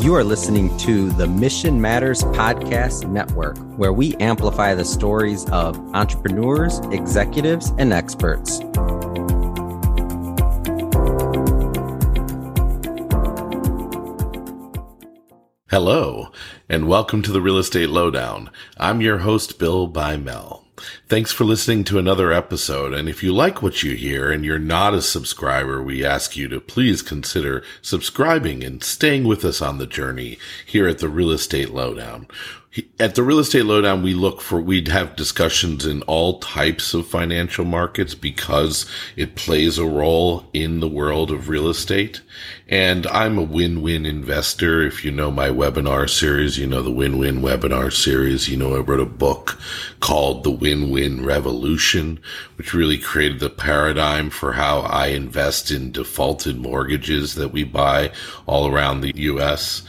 You are listening to the Mission Matters Podcast Network, where we amplify the stories of entrepreneurs, executives, and experts. Hello, and welcome to the Real Estate Lowdown. I'm your host, Bill Bymel. Thanks for listening to another episode. And if you like what you hear and you're not a subscriber, we ask you to please consider subscribing and staying with us on the journey here at the Real Estate Lowdown. At the Real Estate Lowdown, we look for, we'd have discussions in all types of financial markets because it plays a role in the world of real estate. And I'm a win-win investor. If you know my webinar series, you know the win-win webinar series. You know, I wrote a book called The Win-Win Revolution, which really created the paradigm for how I invest in defaulted mortgages that we buy all around the U.S.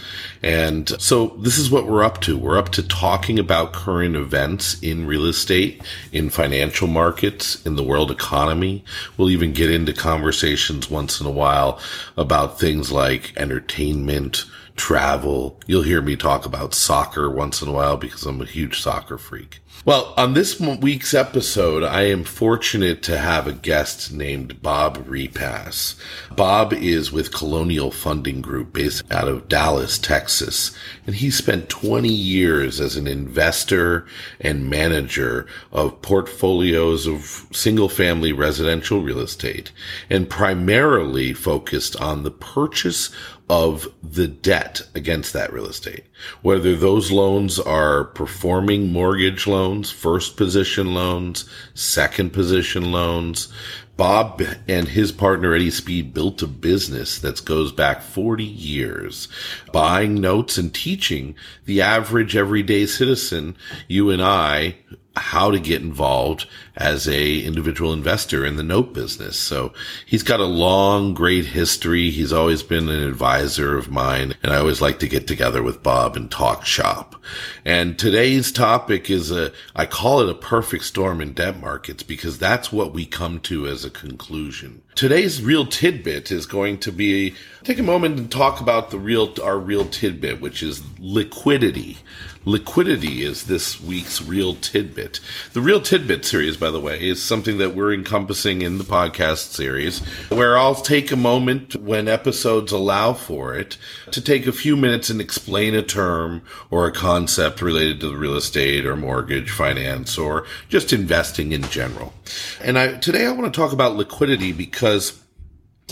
And so this is what we're up to. We're up to talking about current events in real estate, in financial markets, in the world economy. We'll even get into conversations once in a while about things like entertainment, travel. You'll hear me talk about soccer once in a while because I'm a huge soccer freak. Well, on this week's episode, I am fortunate to have a guest named Bob Repass. Bob is with Colonial Funding Group based out of Dallas, Texas, and he spent 20 years as an investor and manager of portfolios of single family residential real estate and primarily focused on the purchase of the debt against that real estate. Whether those loans are performing mortgage loans, first position loans, second position loans. Bob and his partner Eddie Speed built a business that goes back 40 years, buying notes and teaching the average everyday citizen, you and I, how to get involved as a individual investor in the note business. So he's got a long, great history. He's always been an advisor of mine and I always like to get together with Bob and talk shop. And today's topic is a, I call it a perfect storm in debt markets because that's what we come to as a conclusion. Today's real tidbit is going to be take a moment and talk about the real, our real tidbit, which is liquidity. Liquidity is this week's real tidbit. The real tidbit series, by the way, is something that we're encompassing in the podcast series, where I'll take a moment when episodes allow for it to take a few minutes and explain a term or a concept related to the real estate or mortgage finance or just investing in general. And I, today I want to talk about liquidity because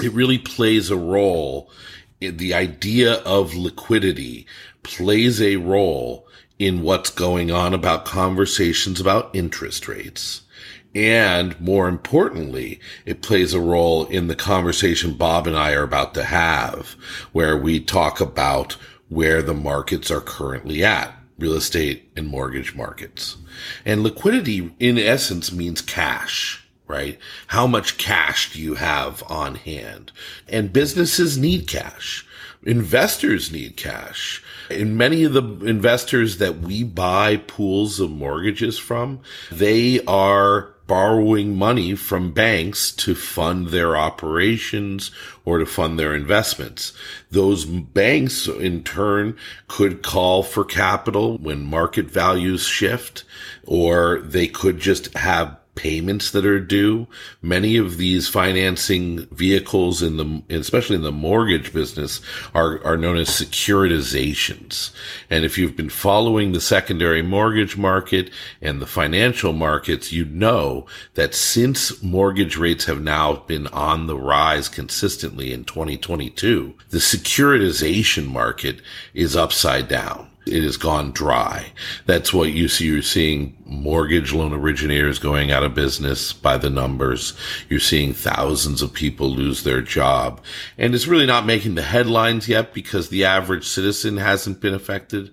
it really plays a role the idea of liquidity plays a role in what's going on about conversations about interest rates. And more importantly, it plays a role in the conversation Bob and I are about to have, where we talk about where the markets are currently at, real estate and mortgage markets. And liquidity, in essence, means cash right? How much cash do you have on hand? And businesses need cash. Investors need cash. And many of the investors that we buy pools of mortgages from, they are borrowing money from banks to fund their operations or to fund their investments. Those banks in turn could call for capital when market values shift, or they could just have payments that are due. Many of these financing vehicles in the, especially in the mortgage business are, are known as securitizations. And if you've been following the secondary mortgage market and the financial markets, you know that since mortgage rates have now been on the rise consistently in 2022, the securitization market is upside down it has gone dry. That's what you see. You're seeing mortgage loan originators going out of business by the numbers. You're seeing thousands of people lose their job. And it's really not making the headlines yet because the average citizen hasn't been affected.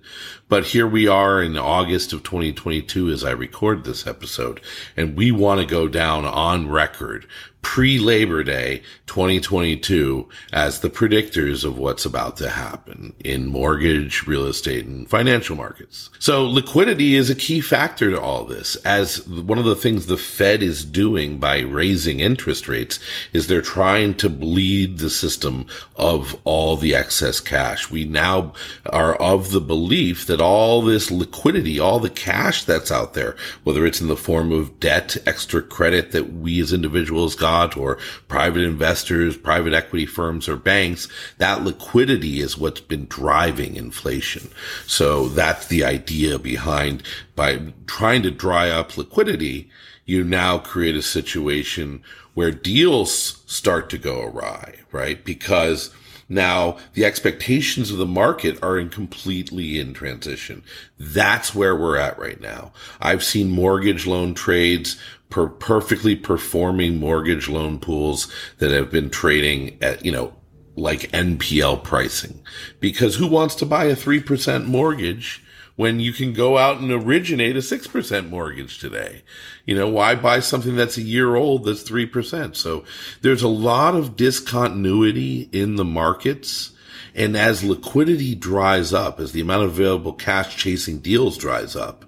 But here we are in August of 2022 as I record this episode, and we want to go down on record pre Labor Day 2022 as the predictors of what's about to happen in mortgage, real estate, and financial markets. So liquidity is a key factor to all this. As one of the things the Fed is doing by raising interest rates is they're trying to bleed the system of all the excess cash. We now are of the belief that all this liquidity, all the cash that's out there, whether it's in the form of debt, extra credit that we as individuals got or private investors, private equity firms or banks, that liquidity is what's been driving inflation. So that's the idea behind by trying to dry up liquidity, you now create a situation where deals start to go awry, right? Because now the expectations of the market are in completely in transition. That's where we're at right now. I've seen mortgage loan trades per perfectly performing mortgage loan pools that have been trading at, you know, like NPL pricing. Because who wants to buy a 3% mortgage when you can go out and originate a 6% mortgage today? You know, why buy something that's a year old that's 3%? So there's a lot of discontinuity in the markets. And as liquidity dries up, as the amount of available cash chasing deals dries up,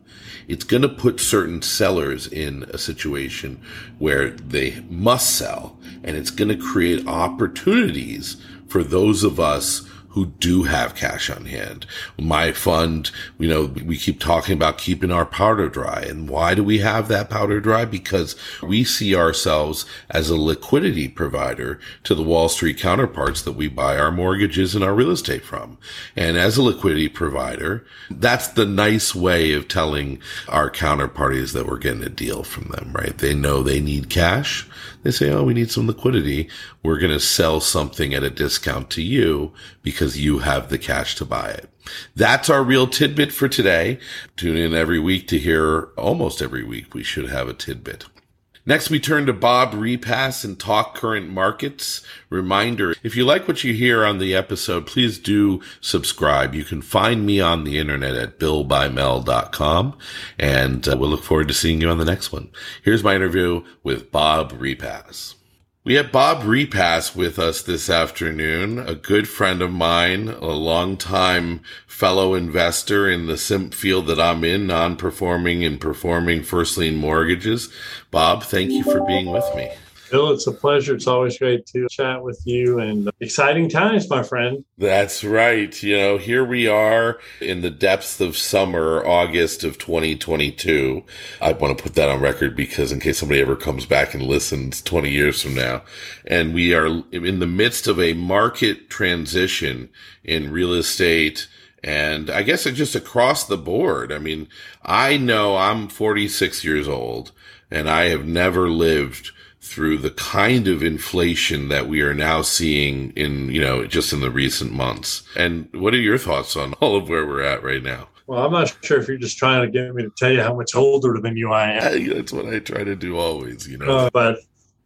it's going to put certain sellers in a situation where they must sell and it's going to create opportunities for those of us who do have cash on hand. My fund, you know, we keep talking about keeping our powder dry. And why do we have that powder dry? Because we see ourselves as a liquidity provider to the Wall Street counterparts that we buy our mortgages and our real estate from. And as a liquidity provider, that's the nice way of telling our counterparties that we're getting a deal from them, right? They know they need cash. They say, Oh, we need some liquidity. We're going to sell something at a discount to you because you have the cash to buy it. That's our real tidbit for today. Tune in every week to hear almost every week. We should have a tidbit. Next, we turn to Bob Repass and talk current markets. Reminder, if you like what you hear on the episode, please do subscribe. You can find me on the internet at billbymel.com and uh, we'll look forward to seeing you on the next one. Here's my interview with Bob Repass. We have Bob Repass with us this afternoon, a good friend of mine, a longtime fellow investor in the simp field that I'm in, non-performing and performing first lien mortgages. Bob, thank you for being with me. Bill, it's a pleasure. It's always great to chat with you and exciting times, my friend. That's right. You know, here we are in the depths of summer, August of 2022. I want to put that on record because in case somebody ever comes back and listens 20 years from now, and we are in the midst of a market transition in real estate. And I guess just across the board. I mean, I know I'm 46 years old and I have never lived through the kind of inflation that we are now seeing in, you know, just in the recent months. And what are your thoughts on all of where we're at right now? Well, I'm not sure if you're just trying to get me to tell you how much older than you I am. That's what I try to do always, you know. Uh, but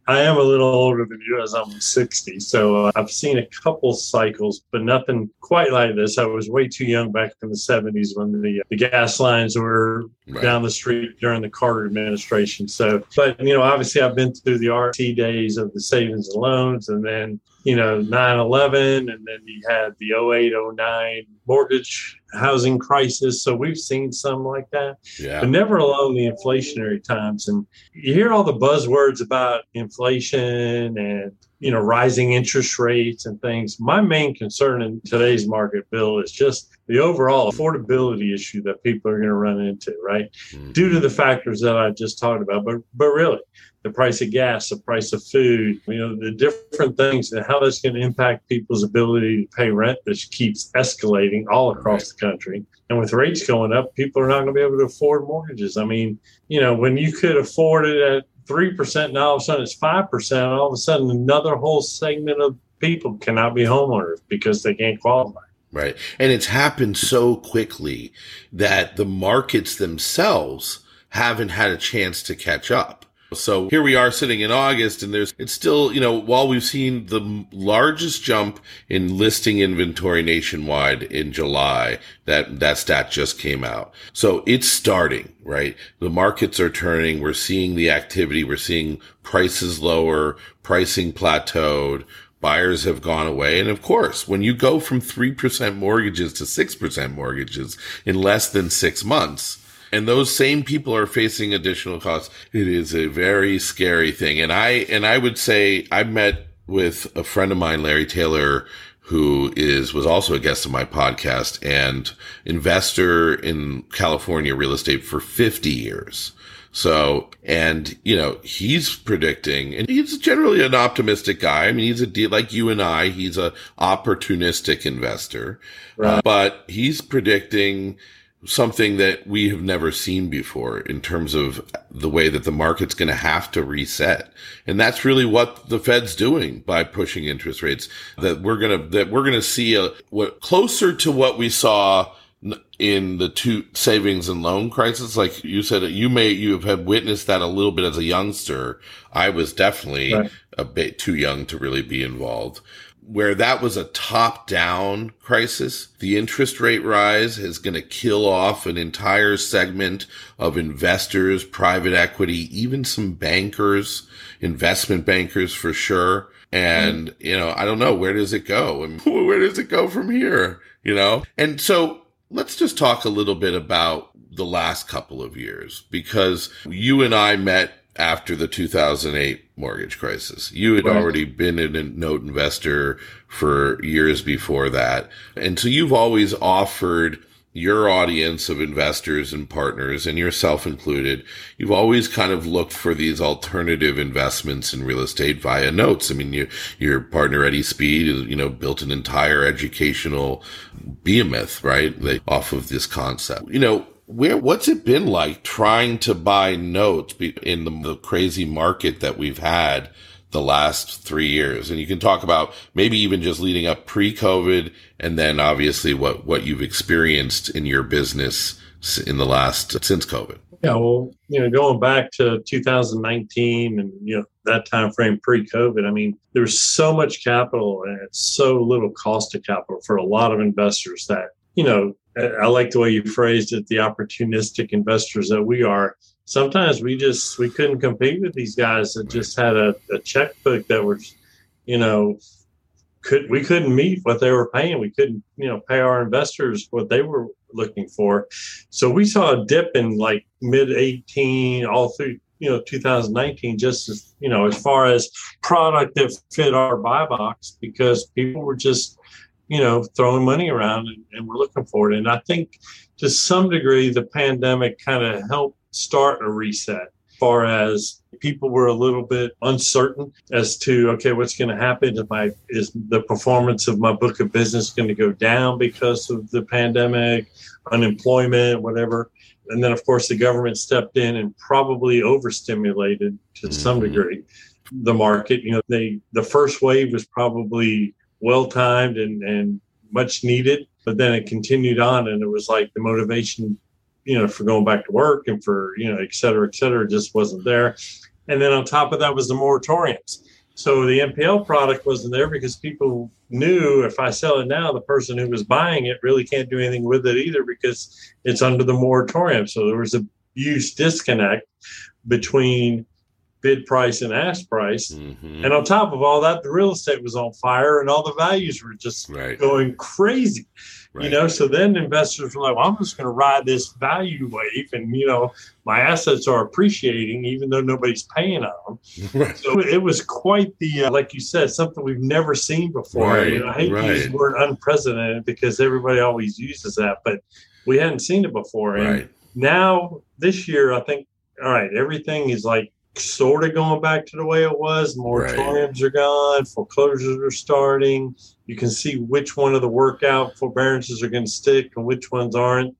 I am a little older than you, as I'm 60. So uh, I've seen a couple cycles, but nothing quite like this. I was way too young back in the 70s when the, the gas lines were right. down the street during the Carter administration. So, but, you know, obviously I've been through the RTC days of the savings and loans and then you know 9-11 and then you had the 08-09 mortgage housing crisis. So we've seen some like that yeah. but never alone the inflationary times. And you hear all the buzzwords about inflation and you know rising interest rates and things. My main concern in today's market bill is just the overall affordability issue that people are going to run into right mm-hmm. due to the factors that i just talked about but but really the price of gas, the price of food, you know, the different things and how that's going to impact people's ability to pay rent, which keeps escalating all across the country. And with rates going up, people are not going to be able to afford mortgages. I mean, you know, when you could afford it at 3%, now all of a sudden it's 5%, all of a sudden another whole segment of people cannot be homeowners because they can't qualify. Right. And it's happened so quickly that the markets themselves haven't had a chance to catch up So here we are sitting in August and there's, it's still, you know, while we've seen the largest jump in listing inventory nationwide in July, that, that stat just came out. So it's starting, right? The markets are turning. We're seeing the activity. We're seeing prices lower, pricing plateaued buyers have gone away. And of course, when you go from 3% mortgages to 6% mortgages in less than six months, and those same people are facing additional costs, it is a very scary thing. And I, and I would say I met with a friend of mine, Larry Taylor, who is, was also a guest of my podcast and investor in California real estate for 50 years. So, and, you know, he's predicting, and he's generally an optimistic guy. I mean, he's a deal like you and I, he's a opportunistic investor, right. uh, but he's predicting something that we have never seen before in terms of the way that the market's going to have to reset. And that's really what the Fed's doing by pushing interest rates that we're going to, that we're going to see a, what closer to what we saw in the two savings and loan crisis like you said you may you have had witnessed that a little bit as a youngster. I was definitely right. a bit too young to really be involved. Where that was a top down crisis the interest rate rise is going to kill off an entire segment of investors private equity even some bankers investment bankers for sure. And mm-hmm. you know i don't know where does it go? And where does it go from here? You know? And so let's just talk a little bit about the last couple of years because you and I met after the 2008 mortgage crisis. You had right. already been a note investor for years before that. And so you've always offered your audience of investors and partners and yourself included, you've always kind of looked for these alternative investments in real estate via notes. I mean, you, your partner Eddie Speed, you know, built an entire educational behemoth, right? off of this concept. You know, where, what's it been like trying to buy notes in the, the crazy market that we've had? The last three years. And you can talk about maybe even just leading up pre COVID and then obviously what, what you've experienced in your business in the last uh, since COVID. Yeah, well, you know, going back to 2019 and you know that time frame pre-COVID, I mean, there's so much capital and so little cost of capital for a lot of investors that you know. I like the way you phrased it. The opportunistic investors that we are, sometimes we just we couldn't compete with these guys that just had a, a checkbook that was, you know, could we couldn't meet what they were paying. We couldn't, you know, pay our investors what they were looking for. So we saw a dip in like mid 18 all through you know 2019 just as you know as far as product that fit our buy box because people were just you know throwing money around and, and we're looking for it and i think to some degree the pandemic kind of helped start a reset. Far as people were a little bit uncertain as to okay what's going to happen? If my is the performance of my book of business going to go down because of the pandemic unemployment whatever? And then of course the government stepped in and probably overstimulated to mm-hmm. some degree the market. You know they the first wave was probably well timed and and much needed but then it continued on and it was like the motivation you know, for going back to work and for, you know, et cetera, et cetera, just wasn't there. And then on top of that was the moratoriums. So the NPL product wasn't there because people knew if I sell it now, the person who was buying it really can't do anything with it either because it's under the moratorium. So there was a huge disconnect between bid price and ask price. Mm-hmm. And on top of all that, the real estate was on fire and all the values were just right. going crazy. Right. You know, so then investors were like, well, I'm just going to ride this value wave. And, you know, my assets are appreciating even though nobody's paying on them. Right. So it was quite the, uh, like you said, something we've never seen before. Right. You know, I hate to use the word unprecedented because everybody always uses that, but we hadn't seen it before. And now this year, I think, all right, everything is like sort of going back to the way it was. Moratoriums right. are gone, foreclosures are starting. You can see which one of the workout forbearances are going to stick and which ones aren't.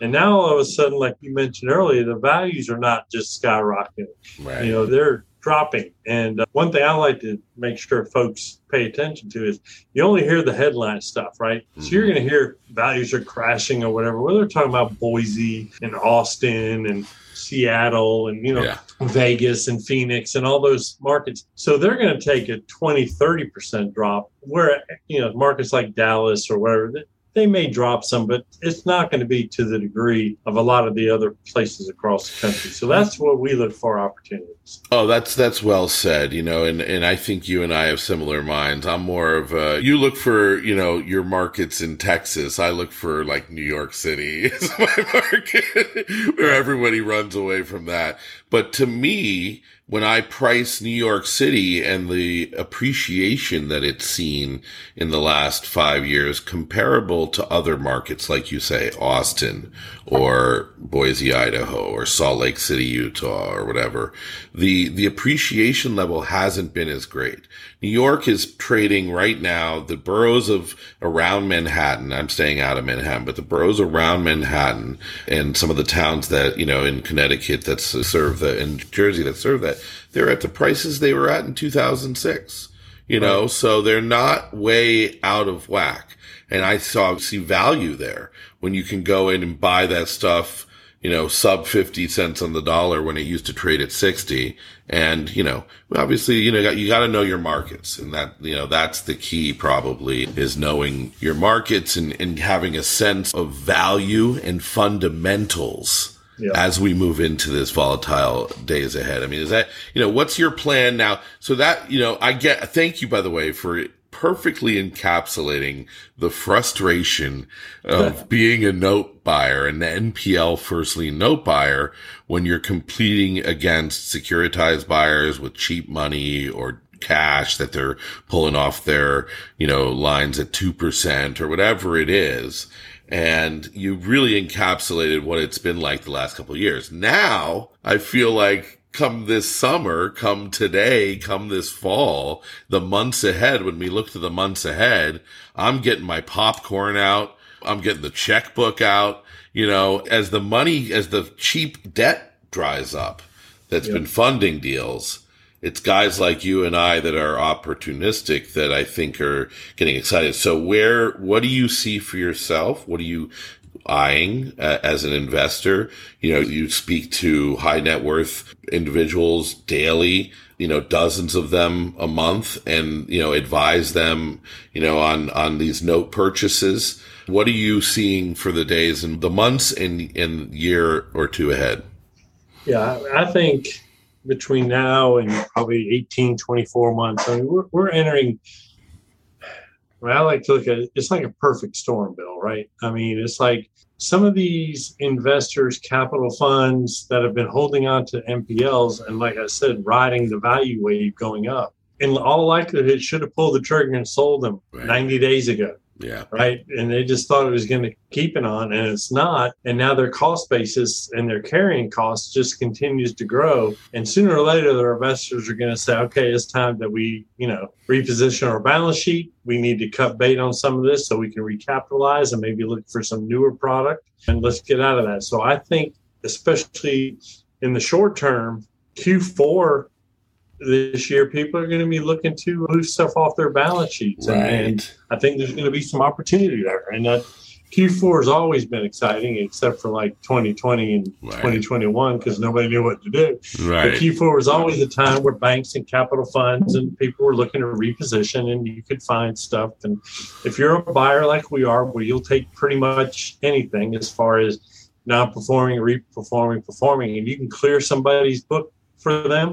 And now all of a sudden, like you mentioned earlier, the values are not just skyrocketing. Right. You know, they're dropping. And uh, one thing I like to make sure folks pay attention to is you only hear the headline stuff, right? Mm-hmm. So you're going to hear values are crashing or whatever. Well, they're talking about Boise and Austin and Seattle and, you know, yeah. Vegas and Phoenix and all those markets. So they're going to take a 20, 30% drop where, you know, markets like Dallas or whatever, they may drop some, but it's not going to be to the degree of a lot of the other places across the country. So that's what we look for opportunities. Oh, that's that's well said. You know, and and I think you and I have similar minds. I'm more of a, you look for you know your markets in Texas. I look for like New York City is my market where everybody runs away from that. But to me, when I price New York City and the appreciation that it's seen in the last five years comparable to other markets, like you say, Austin or Boise, Idaho or Salt Lake City, Utah or whatever, the, the appreciation level hasn't been as great. New York is trading right now, the boroughs of around Manhattan, I'm staying out of Manhattan, but the boroughs around Manhattan and some of the towns that, you know, in Connecticut that serve the, in Jersey that serve that, they're at the prices they were at in 2006. You know, right. so they're not way out of whack. And I saw, see value there when you can go in and buy that stuff, you know, sub 50 cents on the dollar when it used to trade at 60. And, you know, obviously, you know, you got to know your markets and that, you know, that's the key probably is knowing your markets and, and having a sense of value and fundamentals yeah. as we move into this volatile days ahead. I mean, is that, you know, what's your plan now? So that, you know, I get, thank you, by the way, for perfectly encapsulating the frustration of being a note buyer and the NPL first lien note buyer when you're competing against securitized buyers with cheap money or cash that they're pulling off their, you know, lines at 2% or whatever it is and you really encapsulated what it's been like the last couple of years. Now I feel like come this summer, come today, come this fall, the months ahead, when we look to the months ahead, I'm getting my popcorn out. I'm getting the checkbook out, you know, as the money, as the cheap debt dries up that's yep. been funding deals it's guys like you and I that are opportunistic that I think are getting excited. So where, what do you see for yourself? What do you eyeing uh, as an investor? You know, you speak to high net worth individuals daily, you know, dozens of them a month and, you know, advise them, you know, on, on these note purchases. What are you seeing for the days and the months and, and year or two ahead? Yeah, I think between now and probably 18, 24 months. I mean, we're, we're entering. I like to look at it, it's like a perfect storm, Bill, right? I mean, it's like some of these investors, capital funds that have been holding on to NPLs and, like I said, riding the value wave going up. In all likelihood, should have pulled the trigger and sold them right. 90 days ago. Yeah. Right. And they just thought it was going to keep it on, and it's not. And now their cost basis and their carrying costs just continues to grow. And sooner or later, their investors are going to say, okay, it's time that we, you know, reposition our balance sheet. We need to cut bait on some of this so we can recapitalize and maybe look for some newer product. And let's get out of that. So I think, especially in the short term, Q4 this year, people are going to be looking to move stuff off their balance sheets. Right. And, I think there's going to be some opportunity there. And that Q4 has always been exciting, except for like 2020 and right. 2021, because nobody knew what to do. Right. But Q4 was always a time where banks and capital funds and people were looking to reposition and you could find stuff. And if you're a buyer like we are, where you'll take pretty much anything as far as non performing, reperforming, performing, performing and you can clear somebody's book for them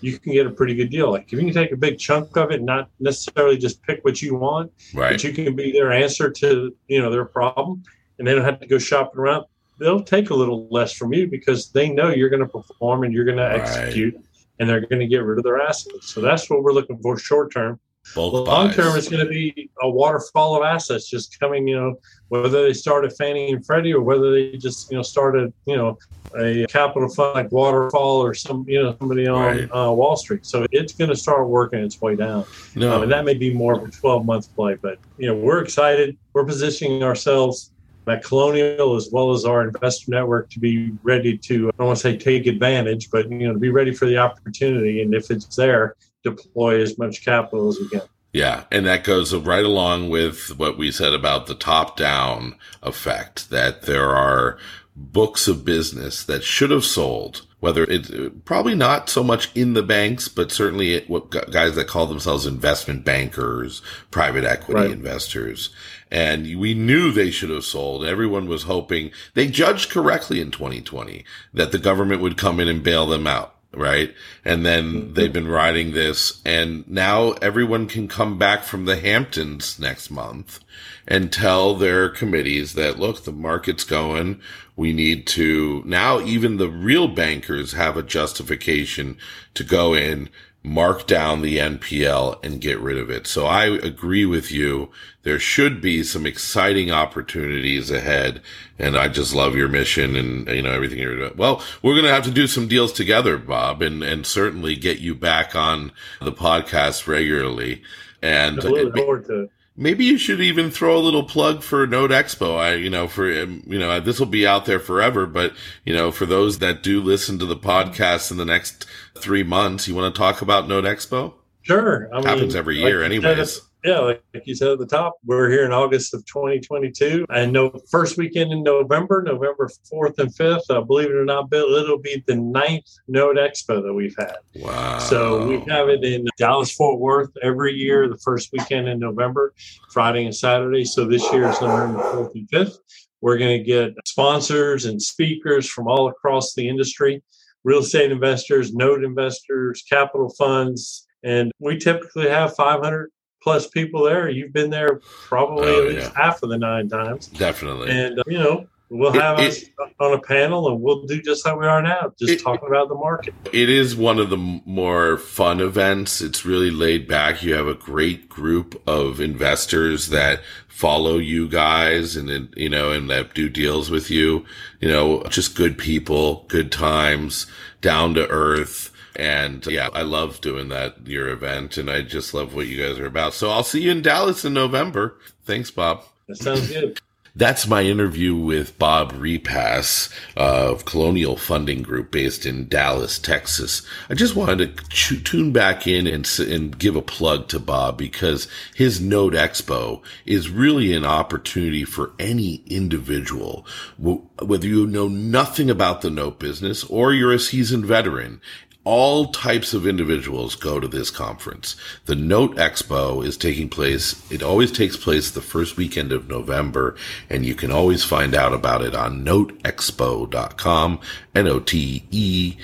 you can get a pretty good deal. Like if you can take a big chunk of it, not necessarily just pick what you want, right. but you can be their answer to you know their problem, and they don't have to go shopping around. They'll take a little less from you because they know you're going to perform and you're going to execute, and they're going to get rid of their assets. So that's what we're looking for short term. Both long term is going to be a waterfall of assets just coming. You know, whether they start at Fannie and Freddie or whether they just you know started you know a capital fund like Waterfall or some you know somebody on right. uh, Wall Street. So it's going to start working its way down. No. Um, and that may be more of a 12 month play, but you know we're excited. We're positioning ourselves at Colonial as well as our investor network to be ready to I don't want to say take advantage, but you know to be ready for the opportunity. And if it's there, deploy as much capital as we can. Yeah, and that goes right along with what we said about the top down effect that there are books of business that should have sold whether it's probably not so much in the banks, but certainly it, what guys that call themselves investment bankers, private equity right. investors. And we knew they should have sold. Everyone was hoping they judged correctly in 2020 that the government would come in and bail them out. Right. And then mm-hmm. they've been riding this and now everyone can come back from the Hamptons next month and tell their committees that, look, the market's going. We need to now even the real bankers have a justification to go in, mark down the NPL and get rid of it. So I agree with you. There should be some exciting opportunities ahead. And I just love your mission and, you know, everything you're doing. Well, we're going to have to do some deals together, Bob, and, and certainly get you back on the podcast regularly. And I look forward to it Maybe you should even throw a little plug for Note Expo. I, you know, for, um, you know, this will be out there forever, but, you know, for those that do listen to the podcast in the next three months, you want to talk about Note Expo? Sure. I mean, Happens every year, like anyways yeah, like, you said at the top, we're here in August of 2022, and no first weekend in November, November 4th and 5th. Uh, believe it or not, Bill, it'll be the ninth Note Expo that we've had. Wow! So we have it in Dallas Fort Worth every year, the first weekend in November, Friday and Saturday. So this year is November 4th and 5th. We're going to get sponsors and speakers from all across the industry, real estate investors, note investors, capital funds, and we typically have 500 plus people there. You've been there probably oh, at least yeah. half of the nine times. Definitely. And, uh, you know, we'll have it, us it, on a panel and we'll do just like we are now, just it, talking about the market. It is one of the more fun events. It's really laid back. You have a great group of investors that follow you guys and, you know, and that do deals with you, you know, just good people, good times, down to earth and yeah, I love doing that your event, and I just love what you guys are about. So I'll see you in Dallas in November. Thanks, Bob. That sounds good. That's my interview with Bob Repass uh, of Colonial Funding Group based in Dallas, Texas. I just wanted to tune back in and, and give a plug to Bob because his Note Expo is really an opportunity for any individual, whether you know nothing about the note business or you're a seasoned veteran all types of individuals go to this conference. The Note Expo is taking place, it always takes place the first weekend of November, and you can always find out about it on noteexpo.com, N-O-T-E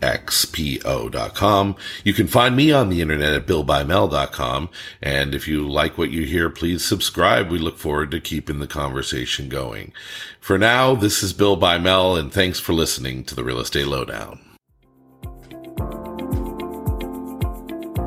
expo.com. You can find me on the internet at billbymel.com. And if you like what you hear, please subscribe. We look forward to keeping the conversation going. For now, this is Bill Bymel, and thanks for listening to the Real Estate Lowdown.